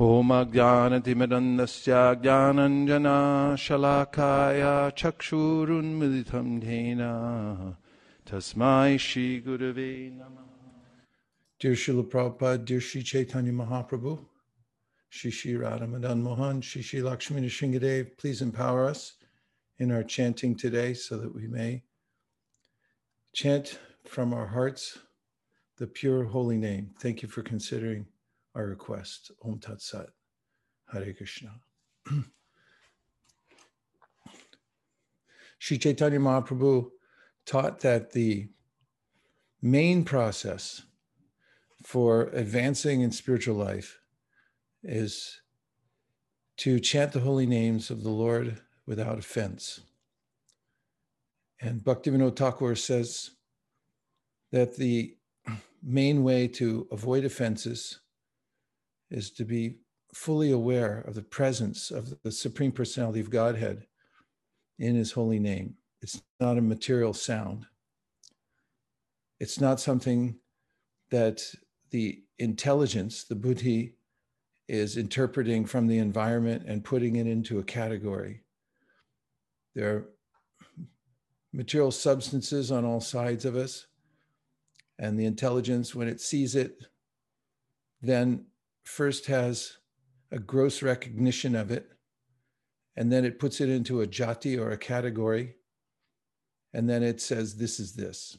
होमाज्ञानतिमिरन्दस्य ज्ञानञ्जनाशलाकाय चक्षुरुन्मिलितं धेन तस्मै श्रीगुरवे नमः Dear Srila Prabhupada, dear Sri Chaitanya Mahaprabhu, Shri Shri Radhamadan Mohan, Shri Shri Lakshmi Nrsinghadev, please empower us in our chanting today so that we may chant from our hearts the pure holy name. Thank you for considering our request. Om Tat Sat. Hare Krishna. Shri Chaitanya Mahaprabhu taught that the main process for advancing in spiritual life is to chant the holy names of the Lord without offense. And Bhaktivinoda Thakur says that the main way to avoid offenses is to be fully aware of the presence of the Supreme Personality of Godhead in His holy name. It's not a material sound. It's not something that the intelligence, the buddhi, is interpreting from the environment and putting it into a category. There are material substances on all sides of us, and the intelligence, when it sees it, then first has a gross recognition of it, and then it puts it into a jati or a category, and then it says, This is this.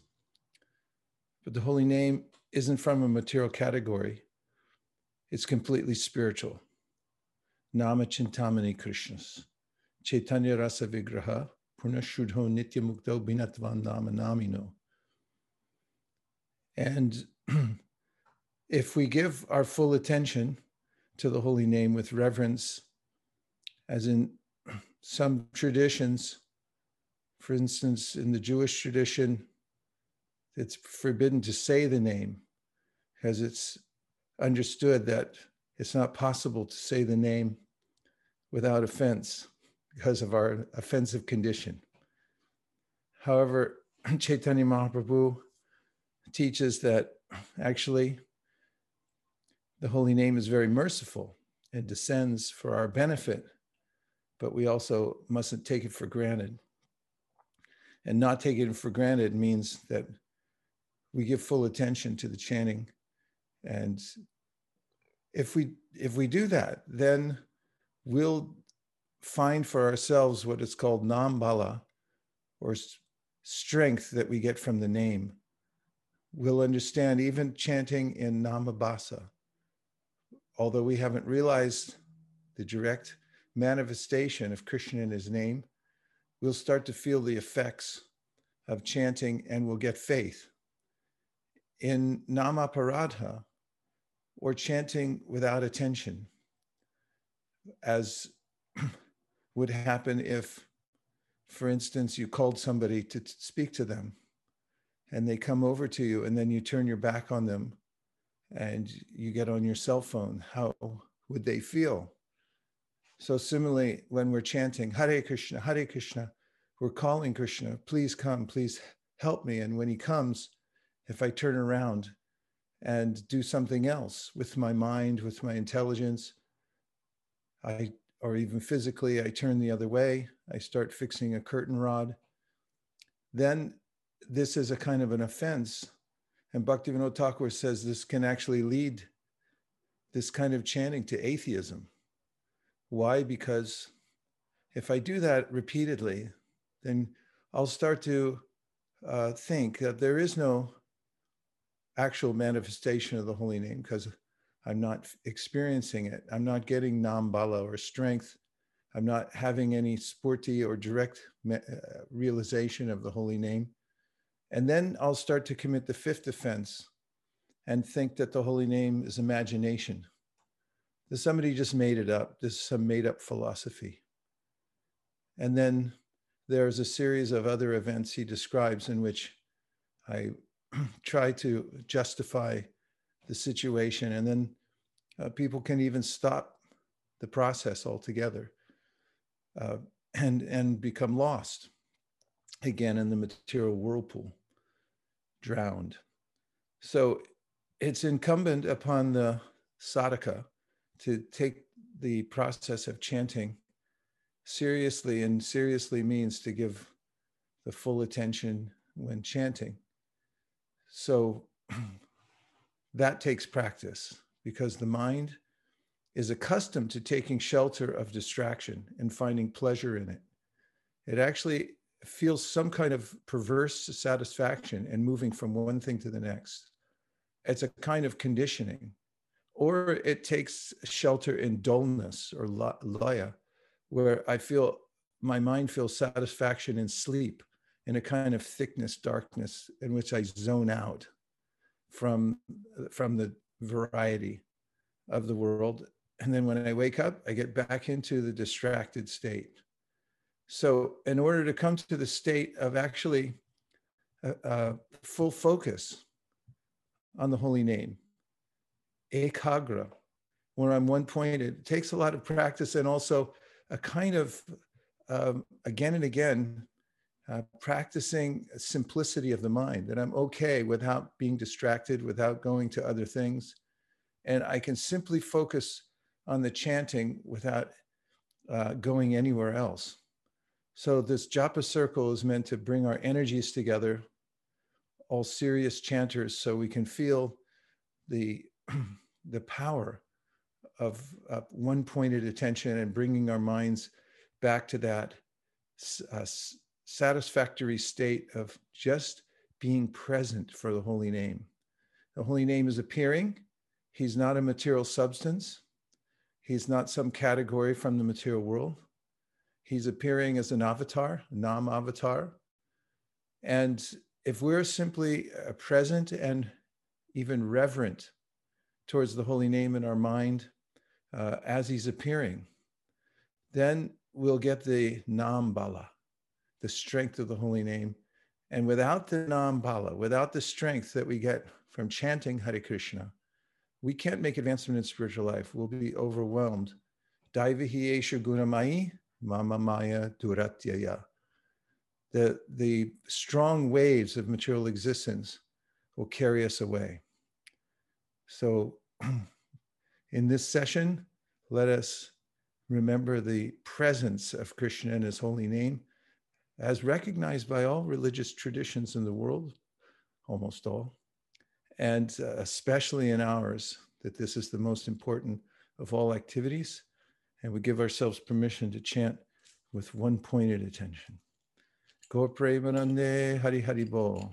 But the holy name isn't from a material category, it's completely spiritual. Nama Chintamani Krishnas. Chaitanya Rasa Vigraha. Purna Shudho Nitya Mukto Binatvan Nama Namino. And if we give our full attention to the holy name with reverence, as in some traditions, for instance, in the Jewish tradition, it's forbidden to say the name because it's understood that it's not possible to say the name without offense because of our offensive condition. However, Chaitanya Mahaprabhu teaches that actually the holy name is very merciful and descends for our benefit, but we also mustn't take it for granted. And not taking it for granted means that we give full attention to the chanting. And if we if we do that, then we'll find for ourselves what is called nambala, or strength that we get from the name. We'll understand even chanting in namabhasa, although we haven't realized the direct manifestation of Krishna in his name, we'll start to feel the effects of chanting and we'll get faith. In nama namaparadha or chanting without attention, as would happen if, for instance, you called somebody to t- speak to them and they come over to you and then you turn your back on them and you get on your cell phone. How would they feel? So, similarly, when we're chanting Hare Krishna, Hare Krishna, we're calling Krishna, please come, please help me. And when he comes, if I turn around and do something else with my mind, with my intelligence, I or even physically, I turn the other way, I start fixing a curtain rod, then this is a kind of an offense. And Bhaktivinoda Thakur says this can actually lead this kind of chanting to atheism. Why? Because if I do that repeatedly, then I'll start to uh, think that there is no actual manifestation of the holy name because I'm not experiencing it. I'm not getting nambala or strength. I'm not having any sphurti or direct uh, realization of the holy name. And then I'll start to commit the fifth offense and think that the holy name is imagination. That somebody just made it up. This is some made up philosophy. And then there's a series of other events he describes in which I try to justify the situation, and then uh, people can even stop the process altogether uh, and and become lost again in the material whirlpool, drowned. So it's incumbent upon the sadhaka to take the process of chanting seriously, and seriously means to give the full attention when chanting. So that takes practice because the mind is accustomed to taking shelter of distraction and finding pleasure in it. It actually feels some kind of perverse satisfaction in moving from one thing to the next. It's a kind of conditioning, or it takes shelter in dullness or laya, where I feel my mind feels satisfaction in sleep, in a kind of thickness, darkness in which I zone out from, from the variety of the world. And then when I wake up, I get back into the distracted state. So, in order to come to the state of actually uh, uh, full focus on the holy name, ekagra, where I'm one pointed, it takes a lot of practice and also a kind of um, again and again uh, practicing simplicity of the mind that I'm okay without being distracted, without going to other things. And I can simply focus on the chanting without uh, going anywhere else. So, this japa circle is meant to bring our energies together, all serious chanters, so we can feel the, the power of uh, one pointed attention and bringing our minds back to that uh, satisfactory state of just being present for the holy name. The holy name is appearing. He's not a material substance. He's not some category from the material world. He's appearing as an avatar, Nam avatar. And if we're simply uh, present and even reverent towards the holy name in our mind uh, as he's appearing, then we'll get the Nam Bala, the strength of the holy name. And without the Nam Bala, without the strength that we get from chanting Hare Krishna, we can't make advancement in spiritual life. We'll be overwhelmed. Daivahi Esha Gunamai, Mama Maya Duratyaya. The, the strong waves of material existence will carry us away. So, in this session, let us remember the presence of Krishna in his holy name as recognized by all religious traditions in the world, almost all, and uh, especially in ours, that this is the most important of all activities. And we give ourselves permission to chant with one pointed attention. Go Premanande Hari Hari Bo.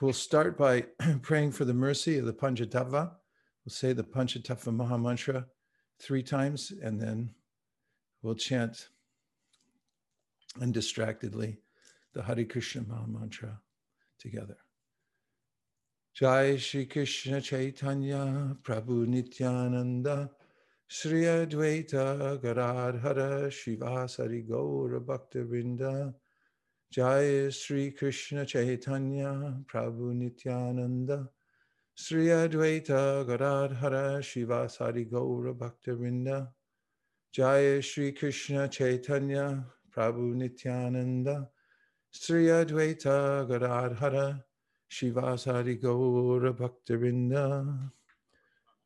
We'll start by praying for the mercy of the Panchatattva. We'll say the Panchatattva Maha Mantra three times, and then we'll chant undistractedly the Hare Krishna Maha Mantra together. Jai Shri Krishna Chaitanya Prabhu Nityananda Sri Advaita Gadadhara Shrivasadi Gaura Bhakta Vrinda. Jai Sri Krishna Chaitanya Prabhu Nityananda. Sri Advaita Gadadhara Shrivasadi Gaura Bhakta Vrinda. Jai Sri Krishna Chaitanya Prabhu Nityananda, Sri Advaita Gadadhara, Shrivasadi Gaura Bhaktavinda, Hare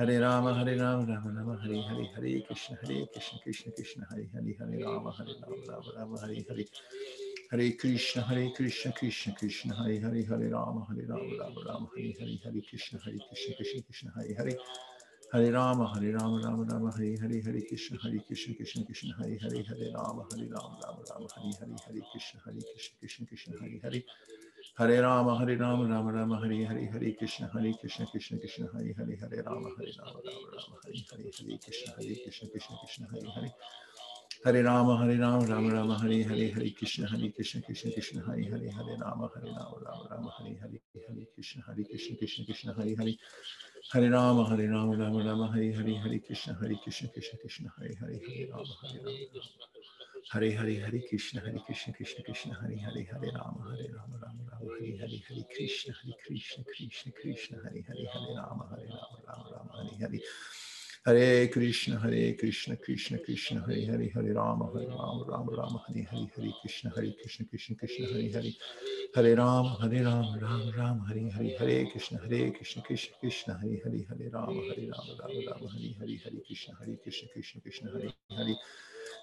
Hare Rama, Hare Rama, Rama Rama, Hare Hare, Hare Krishna, Hare Krishna, Krishna Krishna, Hare Hare, Hare Rama, Hare Rama, Rama Rama, Hare Hare. Hare Krishna, Hare Krishna, Krishna Krishna, Hare Hare, Hare Rama, Hare Rama, Rama Rama, Hare Hare, Hare Krishna, Hare Krishna, Krishna Krishna, Hare Hare. Hare Rama, Hare Rama, Rama Rama, Hare Hare, Hare Krishna, Hare Krishna, Krishna Krishna, Hare Hare, Hare Rama, Hare Rama, Rama Rama, Hare Hare, Hare Krishna, Hare Krishna, Krishna Krishna, Hare Hare. Hare Rama, Hare Rama, Rama Rama, Hare Hare, Hare Krishna, Hare Krishna, Krishna Krishna, Hare Hare, Hare Rama, Hare Rama, Rama Rama, Hare Hare, Hare Krishna, Hare Krishna, Krishna Krishna, Hare Hare. Hare Rama, Hare Rama, Rama Rama, Hare Hare, Hare Krishna, Hare Krishna, Krishna Krishna, Hare Hare, Hare Rama, Hare Rama, Rama Rama, Hare Hare, Hare Krishna, Hare Krishna, Krishna Krishna, Hare Hare. Hare Rama, Hare Rama, Rama Rama, Hare Hare, Hare Krishna, Hare Krishna, Krishna Krishna, Hare Hare, Hare Rama, Hare Rama, Hare Hare, Hare Krishna, Hare Krishna, Krishna Krishna, Hare Hare, Hare Rama, Hare Rama, Rama Rama, Hare Hare, Hare Krishna, Hare Krishna, Krishna Krishna, Hare Hare, Hare Rama, Hare Rama, Rama Rama, Hare Hare. Hare Krishna, Hare Krishna, Krishna Krishna, Hare Hare, Hare Rama, Hare Rama, Rama Rama, Hare Hare, Hare Krishna, Hare Krishna, Krishna Krishna, Hare Hare. Hare Rama, Hare Rama, Rama Rama, Hare Hare, Hare Krishna, Hare Krishna, Krishna Krishna, Hare Hare, Hare Rama, Hare Rama, Rama Rama, Hare Hare, Hare Krishna, Hare Krishna, Krishna Krishna, Hare Hare.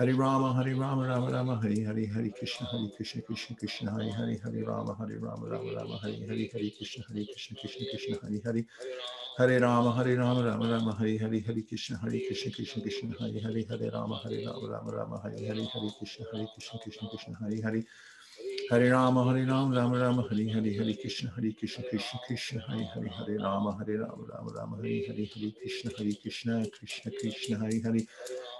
Hare Rama, Hare Rama, Rama Rama, Hare Hare, Hare Krishna, Hare Krishna, Krishna Krishna, Hare Hare, Hare Rama, Hare Rama, Rama Rama, Hare Hare, Hare Krishna, Hare Krishna, Krishna Krishna, Hare Hare. Hare Rama, Hare Rama, Rama Rama, Hare Hare, Hare Krishna, Hare Krishna, Krishna Krishna, Hare Hare, Hare Rama, Hare Rama, Rama Rama, Hare Hare, Hare Krishna, Hare Krishna, Krishna Krishna, Hare Hare. Hare Rama, Hare Rama, Rama Rama, Hare Hare, Hare Krishna, Hare Krishna, Krishna Krishna, Hare Hare, Hare Rama, Hare Rama, Rama Rama, Hare Hare, Hare Krishna, Hare Krishna, Krishna Krishna, Hare Hare.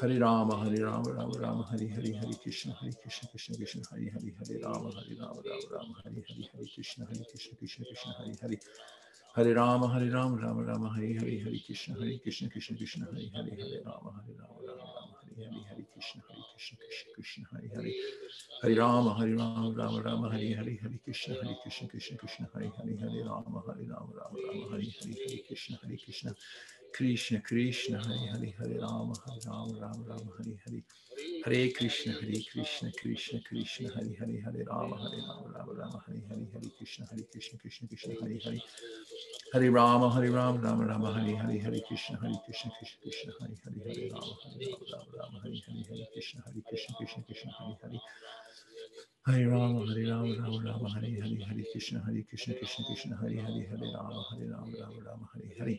Hare Rama, Hare Rama, Rama Rama, Hare Hare, Hare Krishna, Hare Krishna, Krishna Krishna, Hare Hare, Hare Rama, Hare Rama, Rama Rama, Hare Hare, Hare Krishna, Hare Krishna, Krishna Krishna, Hare Hare. Hare Rama, Hare Rama, Rama Rama, Hare Hare, Hare Krishna, Hare Krishna, Krishna Krishna, Hare Hare, Hare Rama, Hare Rama, Rama Rama, Hare Hare, Hare Krishna, Hare Krishna, Krishna Krishna, Hare Hare, Hare Rama, Hare Rama, Rama Rama, Hare Hare, Hare Krishna, Hare Krishna, Krishna Krishna, Hare Hare, Hare Rama, Hare Rama, Rama Rama, Hare Hare, Hare Krishna, Hare Krishna, Krishna Krishna, Hare Hare, Hare Rama, Hare Rama, Rama Rama, Hare Hare. Hare Krishna, Hare Krishna, Krishna Krishna, Hare Hare, Hare Rama, Hare Rama, Rama Rama, Hare Hare, Hare Krishna, Hare Krishna, Krishna Krishna, Hare Hare. Hare Rama, Hare Rama, Rama Rama, Hare Hare, Hare Krishna, Hare Krishna, Krishna Krishna, Hare Hare, Hare Rama, Hare Rama, Rama Hare Hare, Hare Krishna, Hare Krishna, Krishna Krishna, Hare Hare. Hare Rama, Hare Rama, Rama Rama, Hare Hare, Hare Krishna, Hare Krishna, Krishna Krishna, Hare Hare, Hare Rama, Hare Rama, Rama Rama, Hare Hare.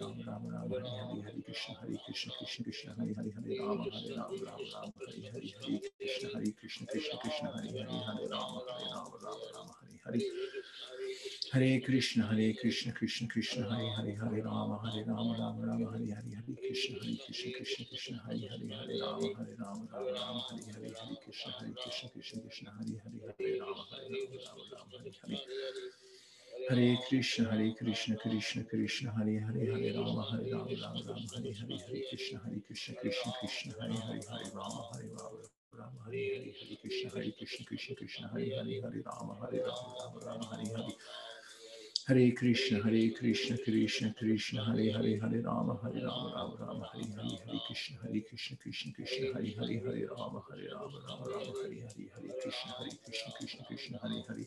Rama, Rama Rama, Hare Hare, Hare Krishna, Hare Krishna, Krishna Krishna, Hare Hare, Hare Rama, Hare Rama, Rama Rama, Hare Hare, Hare Krishna, Hare Krishna, Krishna Krishna, Hare Hare, Hare Rama, Hare Rama, Rama Rama, Hare Hare. Hare Krishna, Hare Krishna, Krishna Krishna, Hare Hare, Hare Rama, Hare Rama, Rama Rama, Hare Hare, Hare Krishna, Hare Krishna, Krishna Krishna, Hare Hare, Hare Rama, Hare Rama, Rama Rama, Hare Hare, Hare Krishna, Hare Krishna, Krishna Krishna, Hare Hare, Hare Rama, Hare Rama, Rama Rama, Hare Hare. Hare Krishna, Hare Krishna, Krishna Krishna, Hare Hare, Hare Rama, Hare Rama, Rama Rama, Hare Hare, Hare Krishna, Hare Krishna, Krishna Krishna, Hare Hare, Hare Rama, Hare Rama, Rama Hare Hare, Hare Krishna, Hare Krishna, Krishna Krishna, Hare Hare, Hare Rama, Hare Rama, Rama Rama, Hare Hare. Hare Krishna, Hare Krishna, Krishna Krishna, Hare Hare, Hare Rama, Hare Rama, Rama Rama, Hare Hare, Hare Krishna, Hare Krishna, Krishna Krishna, Hare Hare, Hare Rama, Hare Rama, Rama Rama, Hare Hare, Hare Krishna, Hare Krishna, Krishna Krishna, Hare Hare,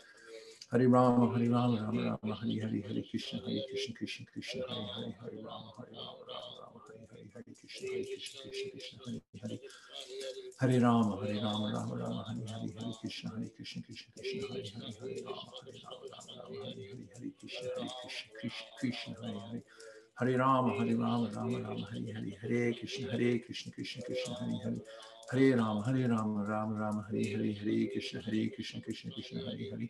Hare Rama, Hare Rama, Rama Rama, Hare Hare, Hare Krishna, Hare Krishna, Krishna Krishna, Hare Hare, Hare Rama, Hare Rama, Rama Rama, Hare Hare, Hare Krishna, Hare Krishna, Krishna Krishna, Hare Hare. Hare Rama, Hare Rama, Rama Rama, Hare Hare, Hare Krishna, Hare Krishna, Krishna Krishna, Hare Hare, Hare Rama, Hare Rama, Rama Rama, Hare Hare, Hare Krishna, Hare Krishna, Krishna Krishna, Hare Hare. Hare Rama, Hare Rama, Rama Rama, Hare Hare, Hare Krishna, Hare Krishna, Krishna Krishna, Hare Hare. Hare Rama, Hare Rama, Rama Rama, Hare Hare, Hare Krishna, Hare Krishna, Krishna Krishna, Hare Hare.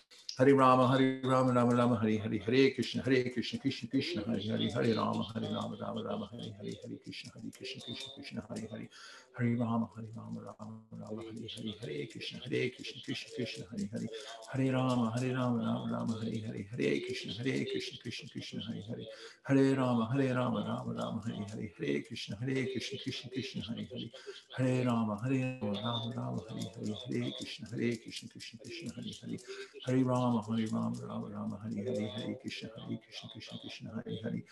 Hare Rama, Hare Rama, Rama Rama, Hare Hare, Hare Krishna, Hare Krishna, Krishna Krishna, Hare Hare, Hare Rama, Hare Rama, Rama Rama, Hare Hare, Hare Krishna, Hare Krishna, Krishna Krishna, Hare Hare, Hare Rama, Hare Rama, Rama Rama, Hare Hare, Hare Krishna, Hare Krishna, Krishna Krishna, Hare Hare, Hare Rama, Hare Rama, Rama Rama, Hare Hare, Hare Krishna, Hare Krishna, Krishna Krishna, Hare Hare, Hare Rama, Hare Rama, Rama Rama, Hare Hare, Hare Krishna, Hare Krishna, Krishna Krishna, Hare Hare, Hare Rama, Hare Rama, Rama Rama, Hare Hare, Hare Krishna, Hare Krishna, Krishna Krishna, Hare Hare, Hare Rama, Hare Rama, Rama Rama, Hare Hare, Hare Krishna, Hare Krishna, Krishna Krishna, Hare Hare,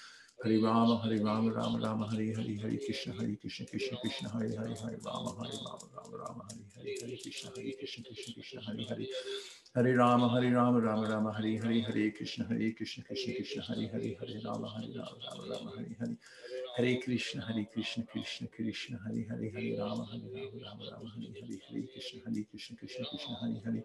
Hare Rama, Hare Rama, Rama Rama, Hare Hare, Hare Krishna, Hare Krishna, Krishna Krishna, Hare Hare, Hare Rama, Hare Rama, Rama Rama, Hare Hare, Hare Krishna, Hare Krishna, Krishna Krishna, Hare Hare, Hare Rama, Hare Rama, Rama Rama, Hare Hare, Hare Krishna, Hare Krishna, Krishna Krishna, Hare Hare, Hare Rama, Hare Rama, Rama Rama, Hare Hare, Hare Krishna, Hare Krishna, Krishna Krishna, Hare Hare, Hare Rama, Hare Rama, Rama Rama, Hare Hare, Hare Krishna, Hare Krishna, Krishna Krishna, Hare Hare.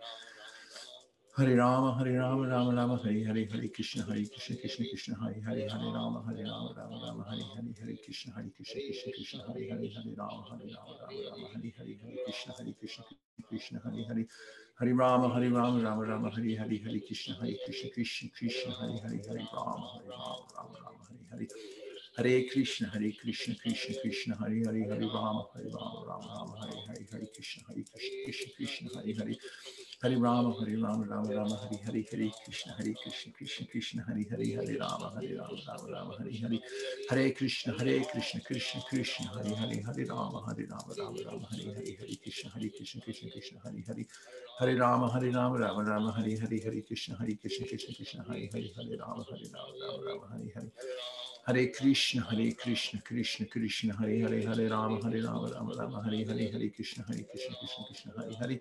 Hare Rama, Hare Rama, Rama Rama, Hare Hare, Hare Krishna, Hare Krishna, Krishna Krishna, Hare Hare, Hare Rama, Hare Rama, Rama Rama, Hare Hare, Hare Krishna, Hare Krishna, Krishna Krishna, Hare Hare, Hare Rama, Hare Rama, Rama Rama, Hare Hare, Hare Krishna, Hare Krishna, Krishna Hare Hare, Hare Rama, Hare Rama, Rama Rama, Hare Hare, Hare Krishna, Hare Krishna, Krishna Krishna, Hare Hare, Hare Rama, Hare Rama, Rama Rama, Hare Hare. Hare Krishna, Hare Krishna, Krishna Krishna, Hare Hare, Hare Rama, Hare Rama, Rama Rama, Hare Hare, Hare Krishna, Hare Krishna, Krishna Krishna, Hare Hare, Hare Rama, Hare Rama, Rama Rama, Hare Hare, Hare Krishna, Hare Krishna, Krishna Krishna, Hare Hare, Hare Rama, Hare Rama, Rama Rama, Hare Hare, Hare Krishna, Hare Krishna, Krishna Krishna, Hare Hare, Hare Rama, Hare Rama, Rama Rama, Hare Hare, Hare Krishna, Hare Krishna, Krishna Krishna, Hare Hare, Hare Rama, Hare Rama, Rama Rama, Hare Hare, Hare Krishna, Hare Krishna, Krishna Krishna, Hare Hare, Hare Rama, Hare Rama, Rama Rama, Hare Hare. Hare Krishna, Hare Krishna, Krishna Krishna, Hare Hare, Hare Rama, Hare Rama, Rama Rama, Hare Hare, Hare Krishna, Hare Krishna, Krishna Krishna, Hare Hare.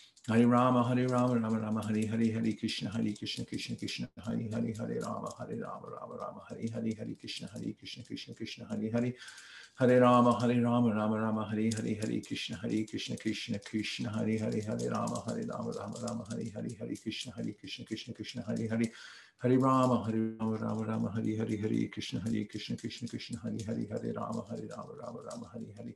Hare Rama, Hare Rama, Rama Rama, Hare Hare, Hare Krishna, Hare Krishna, Krishna Krishna, Hare Hare, Hare Rama, Hare Rama, Rama Rama, Hare Hare, Hare Krishna, Hare Krishna, Krishna Krishna, Hare Hare, Hare Rama, Hare Rama, Rama Rama, Hare Hare, Hare Krishna, Hare Krishna, Krishna Krishna, Hare Hare, Hare Rama, Hare Rama, Rama Rama, Hare Hare, Hare Krishna, Hare Krishna, Krishna Krishna, Hare Hare, Hare Rama, Hare Rama, Rama Rama, Hare Hare, Hare Krishna, Hare Krishna, Krishna Krishna, Hare Hare, Hare Rama, Hare Rama, Rama Rama, Hare Hare,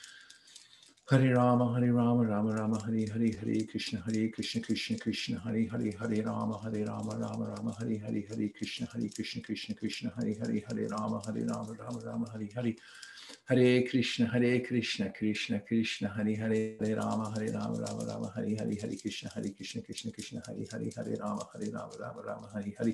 Hare Rama, Hare Rama, Rama Rama, Hare Hare, Hare Krishna, Hare Krishna, Krishna Krishna, Hare Hare, Hare Rama, Hare Rama, Rama Rama, Hare Hare, Hare Krishna, Hare Krishna, Krishna Krishna, Hare Hare, Hare Rama, Hare Rama, Rama Rama, Hare Hare. Hare Krishna, Hare Krishna, Krishna Krishna, Hare Hare, Hare Rama, Hare Rama, Rama Rama, Hare Hare, Hare Krishna, Hare Krishna, Krishna Krishna, Hare Hare, Hare Rama, Hare Rama, Rama Rama, Hare Hare.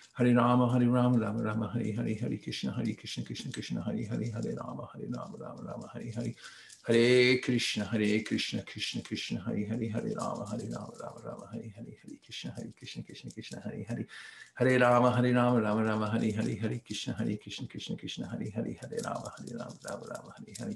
Hare Rama, Hare Rama, Rama Rama, Hare Hare, Hare Krishna, Hare Krishna, Krishna Krishna, Hare Hare, Hare Rama, Hare Rama, Rama Rama, Hare Hare. Hare Krishna, Hare Krishna, Krishna Krishna, Hare Hare, Hare Rama, Hare Rama, Rama Rama, Hare Hare, Hare Krishna, Hare Krishna, Krishna Krishna, Hare Hare. Hare Rama, Hare Rama, Rama Rama, Hare Hare, Hare Krishna, Hare Krishna, Krishna Krishna, Hare Hare, Hare Rama, Hare Rama, Rama Rama, Hare Hare.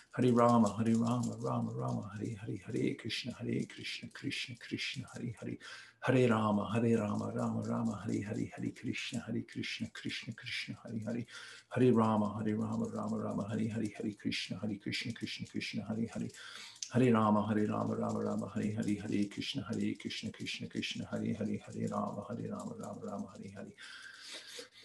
Hare Rama, Hare Rama, Rama Rama, Hare Hare, Hare Krishna, Hare Krishna, Krishna Krishna, Hare Hare, Hare Rama, Hare Rama, Rama Rama, Hare Hare, Hare Krishna, Hare Krishna, Krishna Krishna, Hare Hare, Hare Rama, Hare Rama, Rama Rama, Hare Hare, Hare Krishna, Hare Krishna, Krishna Krishna, Hare Hare, Hare Rama, Hare Rama, Rama Rama, Hare Hare, Hare Krishna, Hare Krishna, Krishna Krishna, Hare Hare, Hare Rama, Hare Rama, Rama Rama, Hare Hare.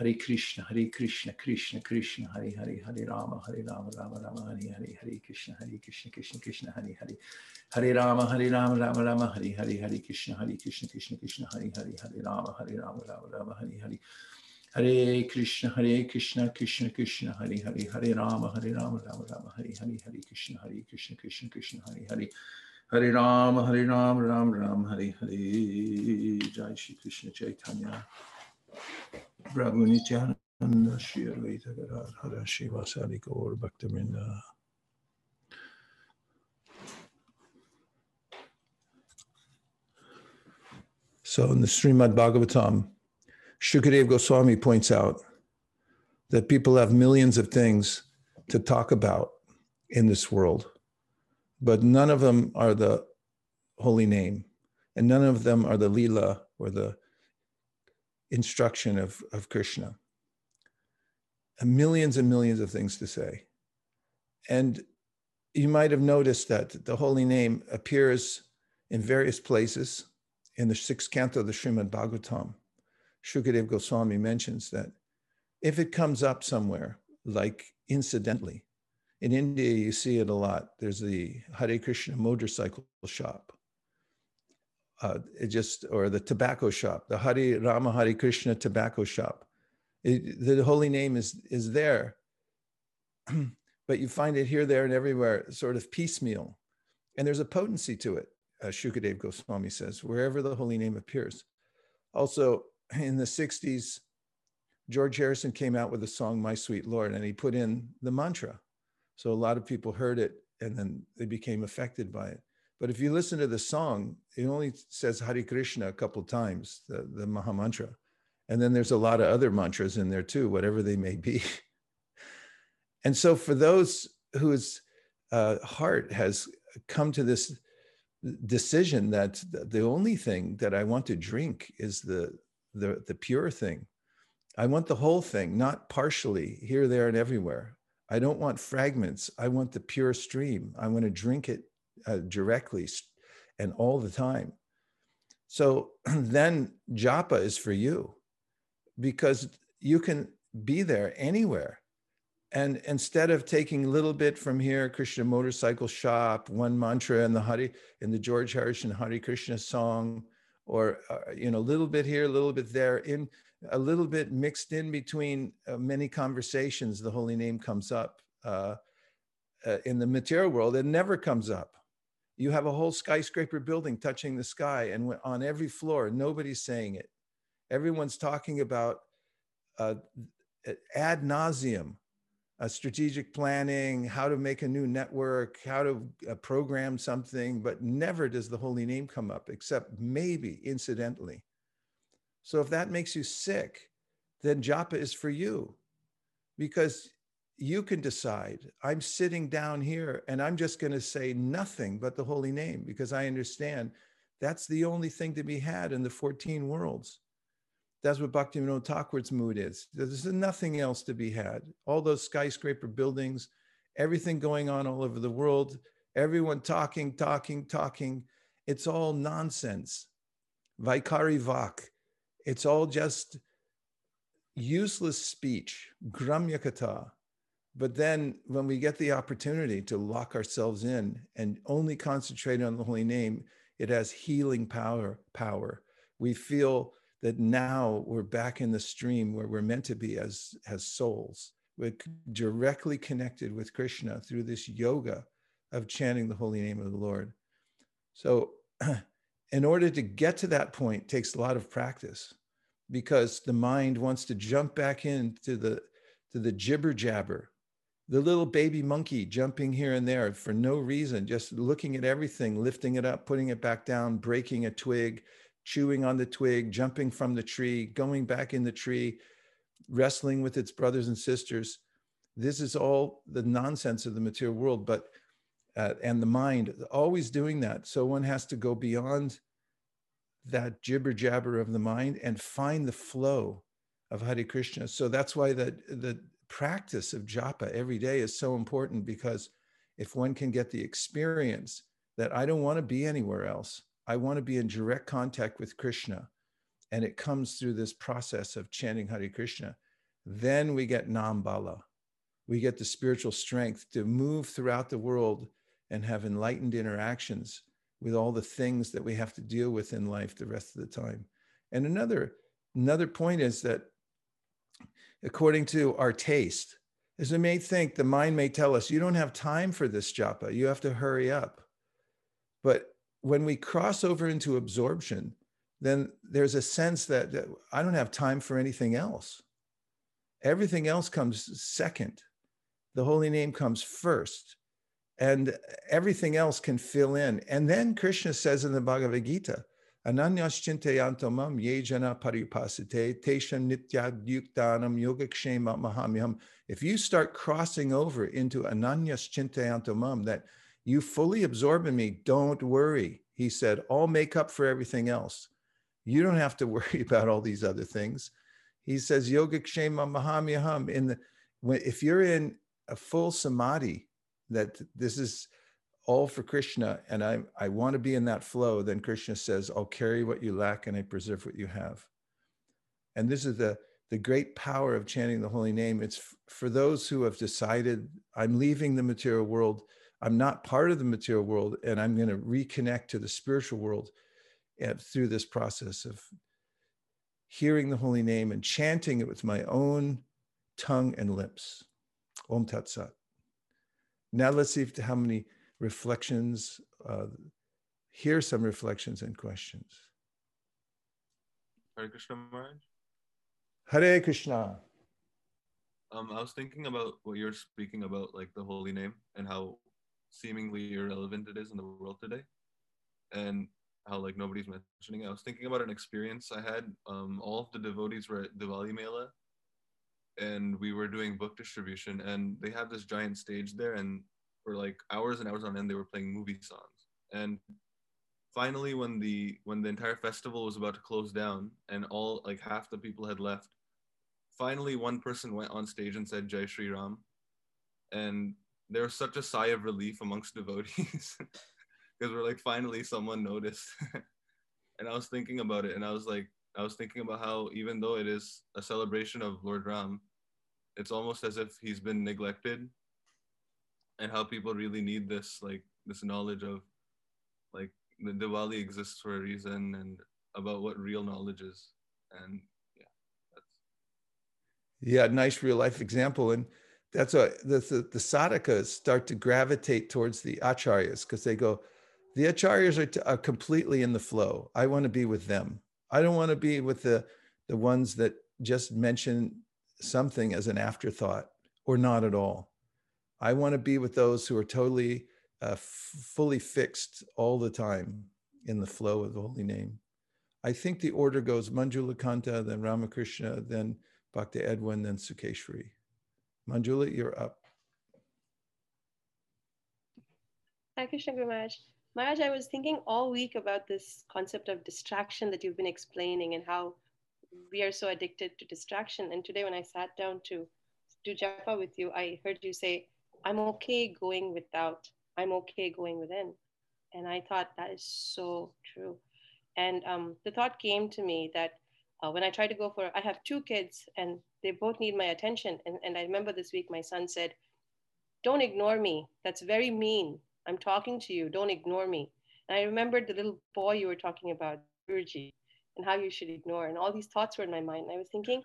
Hare Krishna, Hare Krishna, Krishna Krishna, Hare Hare, Hare Rama, Hare Rama, Rama Rama, Hare Hare, Hare Krishna, Hare Krishna, Krishna Krishna, Hare Hare. Hare Rama, Hare Rama, Rama Rama, Hare Hare, Hare Krishna, Hare Krishna, Krishna Krishna, Hare Hare, Hare Rama, Hare Rama, Rama Rama, Hare Hare. Hare Krishna, Hare Krishna, Krishna Krishna, Hare Hare, Hare Rama, Hare Rama, Rama Rama, Hare Hare, Hare Krishna, Hare Krishna, Krishna Krishna, Hare Hare. Hare Rama, Hare Rama, Ram Ram, Hare Hare. Jai Shri Krishna Chaitanya. Gaur Bhaktivinoda. So in the Srimad Bhagavatam, Shukadev Goswami points out that people have millions of things to talk about in this world, but none of them are the holy name, and none of them are the lila or the instruction of, of Krishna. And millions and millions of things to say. And you might have noticed that the holy name appears in various places in the sixth canto of the Srimad Bhagavatam. Shukadev Goswami mentions that if it comes up somewhere, like incidentally, in India, you see it a lot. There's the Hare Krishna motorcycle shop. Uh, it just, or the tobacco shop, the Hari Rama Hare Krishna tobacco shop. It, the holy name is, is there, but you find it here, there, and everywhere, sort of piecemeal. And there's a potency to it, uh, Shukadev Goswami says, wherever the holy name appears. Also, in the 60s, George Harrison came out with a song, My Sweet Lord, and he put in the mantra. So a lot of people heard it and then they became affected by it. But if you listen to the song, it only says Hare Krishna a couple times, the, the Maha Mantra. And then there's a lot of other mantras in there too, whatever they may be. and so for those whose uh, heart has come to this decision that the only thing that I want to drink is the, the, the pure thing, I want the whole thing, not partially here, there, and everywhere. I don't want fragments. I want the pure stream. I want to drink it uh, directly and all the time. So then japa is for you because you can be there anywhere. And instead of taking a little bit from here, Krishna motorcycle shop, one mantra in the Hari, in the George Harrison Hare Krishna song, or uh, you know, a little bit here, a little bit there, in a little bit mixed in between uh, many conversations, the holy name comes up. Uh, uh, in the material world, it never comes up. You have a whole skyscraper building touching the sky, and on every floor, nobody's saying it. Everyone's talking about uh, ad nauseum, uh, strategic planning, how to make a new network, how to uh, program something, but never does the holy name come up, except maybe incidentally. So if that makes you sick, then japa is for you because you can decide. I'm sitting down here and I'm just going to say nothing but the holy name because I understand that's the only thing to be had in the 14 worlds. That's what Bhaktivinoda Thakur's mood is. There's nothing else to be had. All those skyscraper buildings, everything going on all over the world, everyone talking, talking, talking. It's all nonsense. Vaikari Vak. It's all just useless speech, gramyakata. But then when we get the opportunity to lock ourselves in and only concentrate on the holy name, it has healing power. Power. We feel that now we're back in the stream where we're meant to be as, as souls. We're directly connected with Krishna through this yoga of chanting the holy name of the Lord. So in order to get to that point takes a lot of practice because the mind wants to jump back into the to the jibber jabber the little baby monkey jumping here and there for no reason just looking at everything lifting it up putting it back down breaking a twig chewing on the twig jumping from the tree going back in the tree wrestling with its brothers and sisters this is all the nonsense of the material world but uh, and the mind always doing that. So one has to go beyond that jibber jabber of the mind and find the flow of Hare Krishna. So that's why the, the practice of japa every day is so important because if one can get the experience that I don't want to be anywhere else, I want to be in direct contact with Krishna, and it comes through this process of chanting Hare Krishna, then we get Nambala. We get the spiritual strength to move throughout the world and have enlightened interactions with all the things that we have to deal with in life the rest of the time. And another another point is that according to our taste, as we may think, the mind may tell us, you don't have time for this japa, you have to hurry up. But when we cross over into absorption, then there's a sense that, that I don't have time for anything else. Everything else comes second. The holy name comes first and everything else can fill in. And then Krishna says in the Bhagavad Gita Ananyas chintayantamam ye jana paripasite tesham nityadyuktanam yogakshema mahamyam. If you start crossing over into ananyas chintayantamam, that you fully absorb in me, don't worry. He said, I'll make up for everything else. You don't have to worry about all these other things. He says, Yogakshema mahamyaham. In the if you're in a full samadhi, that this is all for Krishna, and I, I want to be in that flow, then Krishna says, I'll carry what you lack and I preserve what you have. And this is the, the great power of chanting the holy name. It's f- for those who have decided, I'm leaving the material world, I'm not part of the material world, and I'm going to reconnect to the spiritual world uh, through this process of hearing the holy name and chanting it with my own tongue and lips. Om Tat Sat. Now let's see how many reflections. Uh, here some reflections and questions. Hare Krishna Maharaj. Hare Krishna. Um, I was thinking about what you're speaking about, like the holy name and how seemingly irrelevant it is in the world today, and how like nobody's mentioning it. I was thinking about an experience I had. Um, all of the devotees were at Diwali Mela, and we were doing book distribution, and they have this giant stage there, and for like hours and hours on end they were playing movie songs. And finally when the when the entire festival was about to close down and all like half the people had left finally one person went on stage and said jai Shri ram. And there was such a sigh of relief amongst devotees because we're like finally someone noticed. And i was thinking about it and i was like i was thinking about how even though it is a celebration of lord ram it's almost as if he's been neglected and how people really need this like this knowledge of like the Diwali exists for a reason and about what real knowledge is. And yeah that's yeah nice real life example. And that's why the, the, the sadhakas start to gravitate towards the acharyas because they go the acharyas are, t- are completely in the flow. I want to be with them. I don't want to be with the the ones that just mention something as an afterthought or not at all I want to be with those who are totally uh, f- fully fixed all the time in the flow of the holy name. I think the order goes Manjula Kanta, then Ramakrishna, then Bhakti Edwin, then Sukeshwari. Manjula, you're up. Hi, Krishna Guru Maharaj. Maharaj, I was thinking all week about this concept of distraction that you've been explaining and how we are so addicted to distraction. And today, when I sat down to do japa with you, I heard you say, I'm okay going without, I'm okay going within. And I thought that is so true. And um, the thought came to me that uh, when I try to go for, I have two kids and they both need my attention. And, and I remember this week my son said, Don't ignore me. That's very mean. I'm talking to you. Don't ignore me. And I remembered the little boy you were talking about, Guruji, and how you should ignore. And all these thoughts were in my mind. And I was thinking,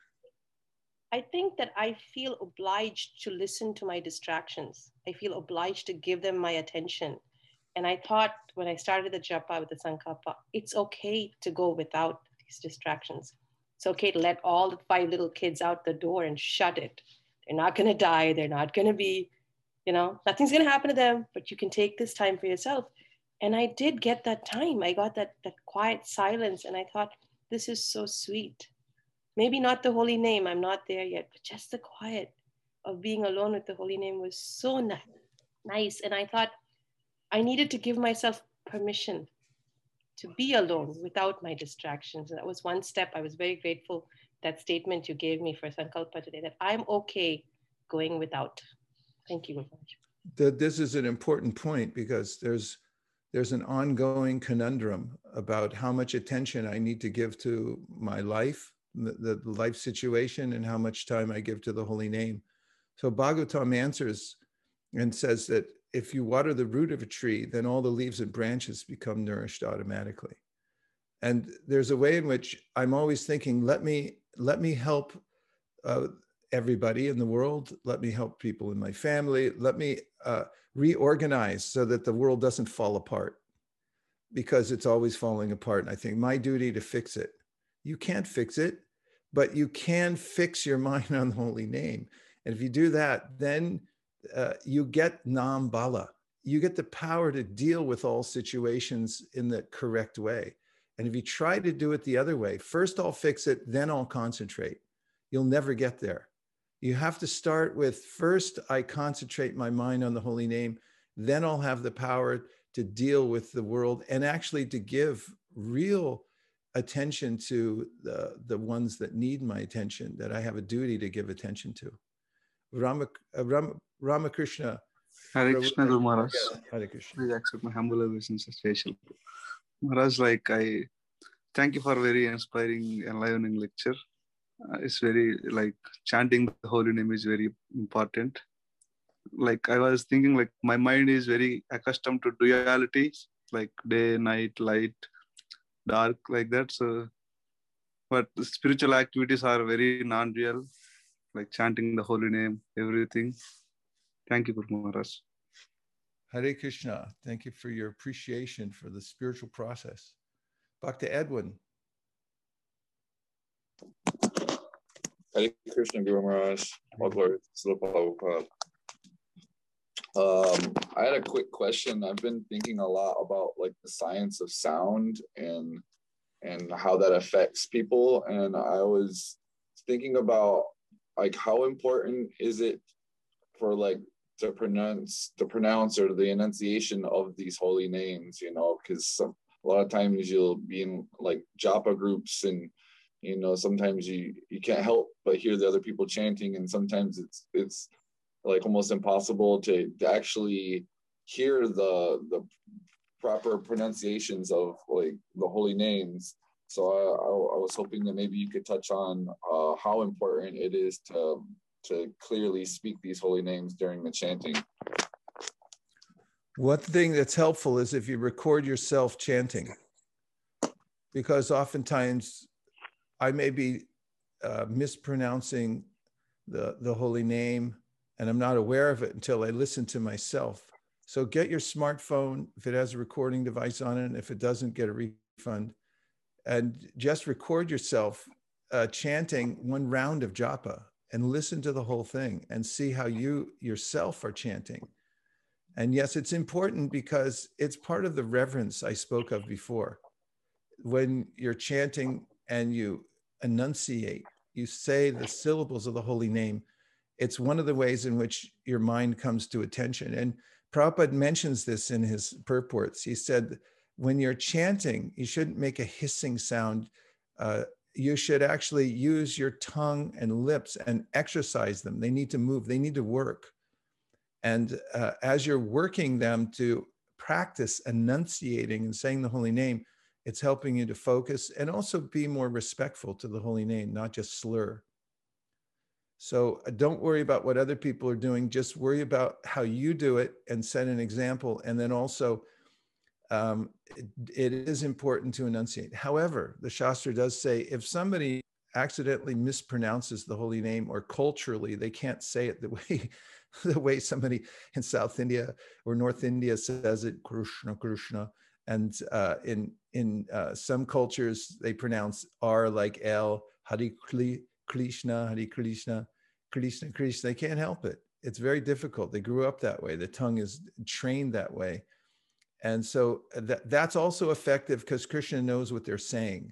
I think that I feel obliged to listen to my distractions. I feel obliged to give them my attention. And I thought when I started the japa with the Sankalpa, it's okay to go without these distractions. It's okay to let all the five little kids out the door and shut it. They're not going to die. They're not going to be, you know, nothing's going to happen to them, but you can take this time for yourself. And I did get that time. I got that, that quiet silence. And I thought, this is so sweet maybe not the holy name, I'm not there yet, but just the quiet of being alone with the holy name was so nice. And I thought I needed to give myself permission to be alone without my distractions. And that was one step. I was very grateful that statement you gave me for Sankalpa today that I'm okay going without. Thank you very much. This is an important point because there's there's an ongoing conundrum about how much attention I need to give to my life the, the life situation and how much time I give to the holy name. So Bhagavatam answers and says that if you water the root of a tree, then all the leaves and branches become nourished automatically. And there's a way in which I'm always thinking, let me let me help uh, everybody in the world. Let me help people in my family. Let me uh, reorganize so that the world doesn't fall apart because it's always falling apart. And I think my duty to fix it. You can't fix it but you can fix your mind on the holy name. And if you do that, then uh, you get nam bala. You get the power to deal with all situations in the correct way. And if you try to do it the other way, first I'll fix it, then I'll concentrate. You'll never get there. You have to start with first, I concentrate my mind on the holy name, then I'll have the power to deal with the world and actually to give real attention to the, the ones that need my attention, that I have a duty to give attention to. Rama, uh, Ram, Ramakrishna. Hare Krishna Guru Maharaj. Hare Krishna. Please accept my humble obeisances, Jai Maharaj, like I thank you for very inspiring enlivening lecture. Uh, it's very like chanting the holy name is very important. Like I was thinking, like my mind is very accustomed to dualities, like day, night, light, dark, like that. So, but spiritual activities are very non-real, like chanting the holy name, everything. Thank you, Guru Maharaj. Hare Krishna. Thank you for your appreciation for the spiritual process. Back to Edwin. Hare Krishna Guru Maharaj. All glory to the Prabhupada. Um, I had a quick question. I've been thinking a lot about like the science of sound and and how that affects people. And I was thinking about like how important is it for like to pronounce to pronounce or the enunciation of these holy names, you know, because a lot of times you'll be in like japa groups and you know sometimes you you can't help but hear the other people chanting and sometimes it's it's like almost impossible to, to actually hear the the proper pronunciations of like the holy names. So i, I, I was hoping that maybe you could touch on uh, how important it is to to clearly speak these holy names during the chanting. One thing that's helpful is if you record yourself chanting because oftentimes I may be uh, mispronouncing the, the holy name and I'm not aware of it until I listen to myself. So get your smartphone if it has a recording device on it. And if it doesn't, get a refund. And just record yourself uh, chanting one round of japa and listen to the whole thing and see how you yourself are chanting. And yes, it's important because it's part of the reverence I spoke of before. When you're chanting and you enunciate, you say the syllables of the holy name, it's one of the ways in which your mind comes to attention. And Prabhupada mentions this in his purports. He said, when you're chanting, you shouldn't make a hissing sound. Uh, you should actually use your tongue and lips and exercise them. They need to move, they need to work. And uh, as you're working them to practice enunciating and saying the holy name, it's helping you to focus and also be more respectful to the holy name, not just slur. So uh, don't worry about what other people are doing. Just worry about how you do it and set an example. And then also, um, it, it is important to enunciate. However, the Shastra does say if somebody accidentally mispronounces the holy name or culturally they can't say it the way the way somebody in South India or North India says it, Krishna, Krishna. And uh, in in uh, some cultures, they pronounce R like L, Hari Krishna, Hari Krishna, Krishna. They can't help it. It's very difficult. They grew up that way. The tongue is trained that way. And so that, that's also effective because Krishna knows what they're saying.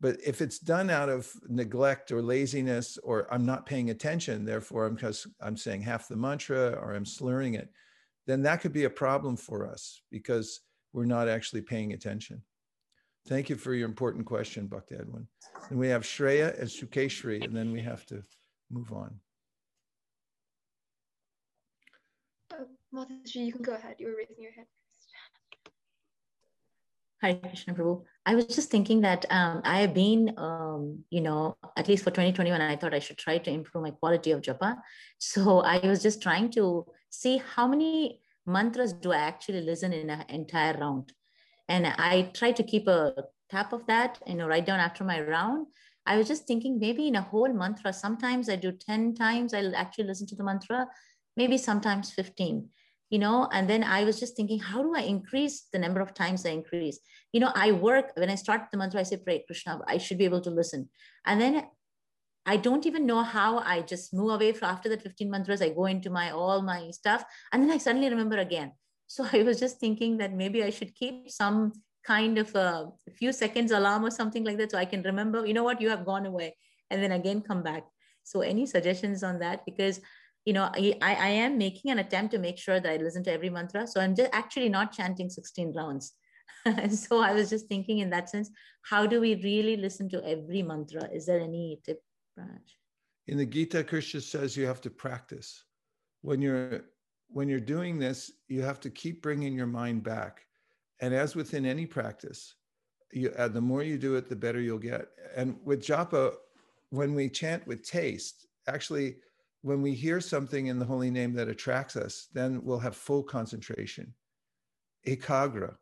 But if it's done out of neglect or laziness, or I'm not paying attention, therefore I'm because I'm saying half the mantra or I'm slurring it, then that could be a problem for us because we're not actually paying attention. Thank you for your important question, Bhakti Edwin. And we have Shreya and Sukeshri, and then we have to move on. Mataji, you can go ahead. You were raising your hand. Hi, Krishna Prabhu. I was just thinking that um, I have been, um, you know, at least for 2021, I thought I should try to improve my quality of japa. So I was just trying to see how many mantras do I actually listen in an entire round. And I try to keep a tap of that, you know, right down after my round. I was just thinking maybe in a whole mantra, sometimes I do 10 times, I'll actually listen to the mantra, maybe sometimes 15 you know? And then i was just thinking how do i increase the number of times i increase? You know i work when i start the mantra i say pray krishna i should be able to listen. And then i don't even know how i just move away from after the 15 mantras i go into my all my stuff and then i suddenly remember again. So i was just thinking that maybe i should keep some kind of a few seconds alarm or something like that so I can remember, you know what, you have gone away and then again come back. So any suggestions on that? Because you know, I, I am making an attempt to make sure that I listen to every mantra. So I'm just actually not chanting 16 rounds. so I was just thinking in that sense, how do we really listen to every mantra? Is there any tip, Raj? In the Gita, Krishna says you have to practice. When you're when you're doing this, you have to keep bringing your mind back. And as within any practice, you, uh, the more you do it, the better you'll get. And with japa, when we chant with taste, actually, when we hear something in the holy name that attracts us, then we'll have full concentration, ekagra.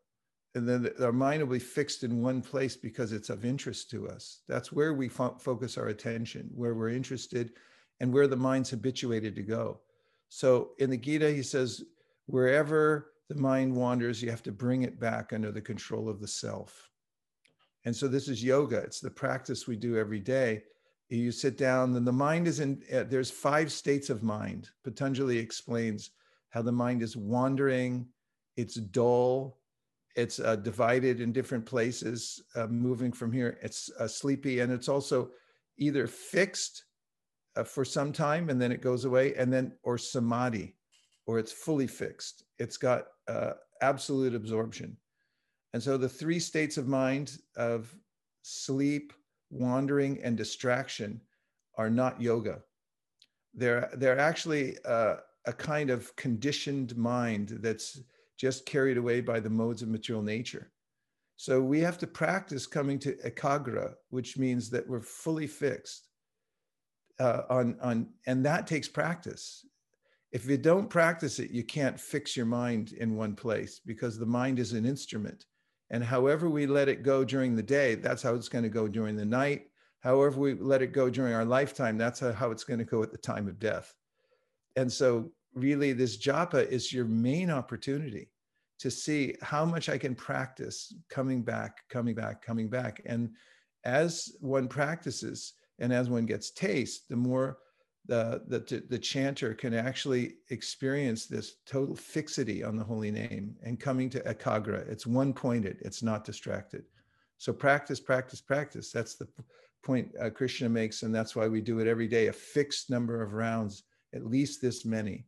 And then our mind will be fixed in one place because it's of interest to us. That's where we fo- focus our attention, where we're interested, and where the mind's habituated to go. So in the Gita, he says, wherever the mind wanders, you have to bring it back under the control of the self. And so this is yoga. It's the practice we do every day. You sit down, then the mind is in, uh, there's five states of mind. Patanjali explains how the mind is wandering, it's dull, it's uh, divided in different places, uh, moving from here, it's uh, sleepy, and it's also either fixed uh, for some time and then it goes away, and then, or samadhi, or it's fully fixed. It's got uh, absolute absorption. And so the three states of mind of sleep, wandering, and distraction are not yoga. They're, they're actually uh, a kind of conditioned mind that's just carried away by the modes of material nature. So we have to practice coming to ekagra, which means that we're fully fixed uh, on, on, and that takes practice. If you don't practice it, you can't fix your mind in one place because the mind is an instrument. And however we let it go during the day, that's how it's going to go during the night. However, we let it go during our lifetime, that's how it's going to go at the time of death. And so, really, this japa is your main opportunity to see how much I can practice coming back, coming back, coming back. And as one practices and as one gets taste, the more the, the, the chanter can actually experience this total fixity on the holy name and coming to ekagra. It's one pointed, it's not distracted. So practice, practice, practice. That's the point uh, Krishna makes, and that's why we do it every day, a fixed number of rounds, at least this many.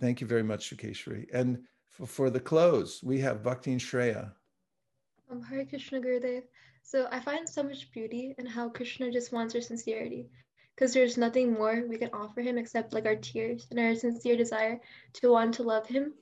Thank you very much, Shukeshwari. And for, for the close, we have Bhakti and Shreya. Um, Krishna Gurudev. So I find so much beauty in how Krishna just wants our sincerity. Because there's nothing more we can offer him except like our tears and our sincere desire to want to love him.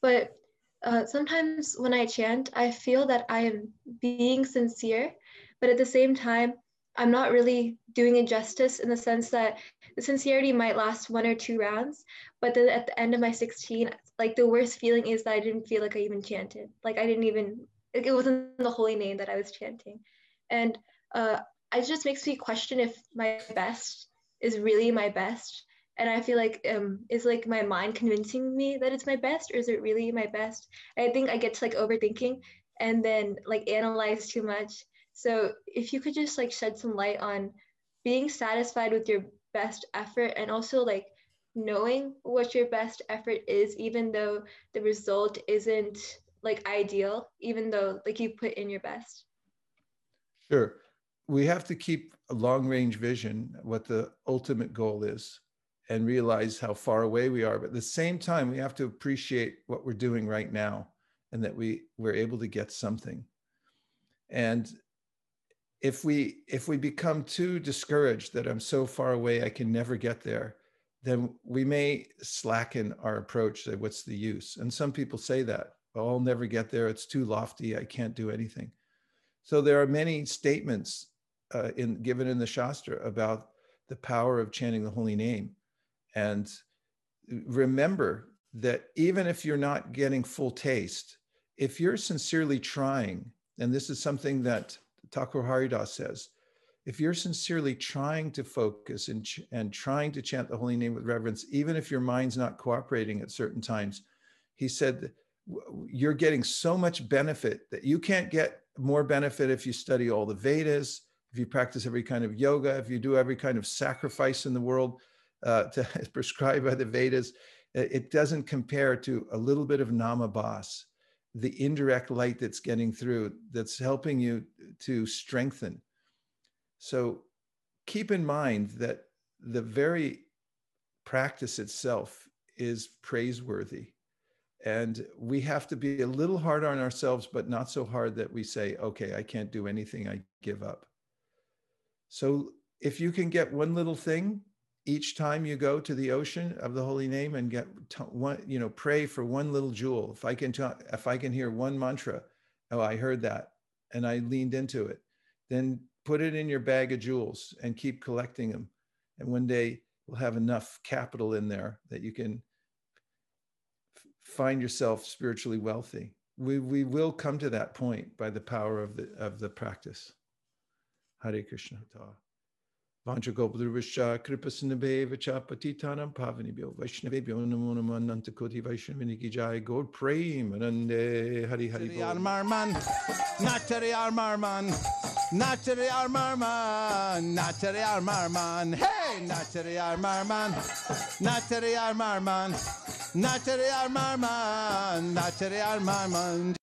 But uh, sometimes when I chant, I feel that I am being sincere, but at the same time, I'm not really doing it justice in the sense that the sincerity might last one or two rounds, but then at the end of my 16, like the worst feeling is that I didn't feel like I even chanted. Like I didn't even, it wasn't the holy name that I was chanting. And uh, it just makes me question if my best is really my best. And I feel like um, is like my mind convincing me that it's my best, or is it really my best? I think I get to like overthinking and then like analyze too much so if you could just like shed some light on being satisfied with your best effort and also like knowing what your best effort is, even though the result isn't like ideal, even though like you put in your best. Sure. We have to keep a long range vision, what the ultimate goal is, and realize how far away we are. But at the same time, we have to appreciate what we're doing right now and that we, we're able to get something. And if we if we become too discouraged that i'm so far away i can never get there then we may slacken our approach say what's the use and some people say that well, i'll never get there. It's too lofty. I can't do anything. So there are many statements uh, in given in the shastra about the power of chanting the holy name. And remember that even if you're not getting full taste if you're sincerely trying and this is something that Thakur Haridas says, if you're sincerely trying to focus and, ch- and trying to chant the holy name with reverence, even if your mind's not cooperating at certain times, he said, you're getting so much benefit that you can't get more benefit if you study all the Vedas, if you practice every kind of yoga, if you do every kind of sacrifice in the world uh, to prescribed by the Vedas. It doesn't compare to a little bit of namabhas the indirect light that's getting through that's helping you to strengthen so keep in mind that the very practice itself is praiseworthy and we have to be a little hard on ourselves but not so hard that we say okay i can't do anything i give up. So if you can get one little thing each time you go to the ocean of the holy name and get one you know pray for one little jewel if i can talk, if i can hear one mantra oh i heard that and i leaned into it then put it in your bag of jewels and keep collecting them and one day we'll have enough capital in there that you can find yourself spiritually wealthy. We, we will come to that point by the power of the of the practice. Hare krishna Vancha Vanchagopadurvascha Kripasinabhevacha Patitanam Pavanibhyo Vaishnavebhyo Namo Namo Nantakoti Vaishnaviniki Jai Gaur Prem Anande. Hari Hari Natari Marman, Natari Marman, Natari Marman, Natari Marman, hey, Natari Marman, Natari Marman, Natari Marman, Natari Marman.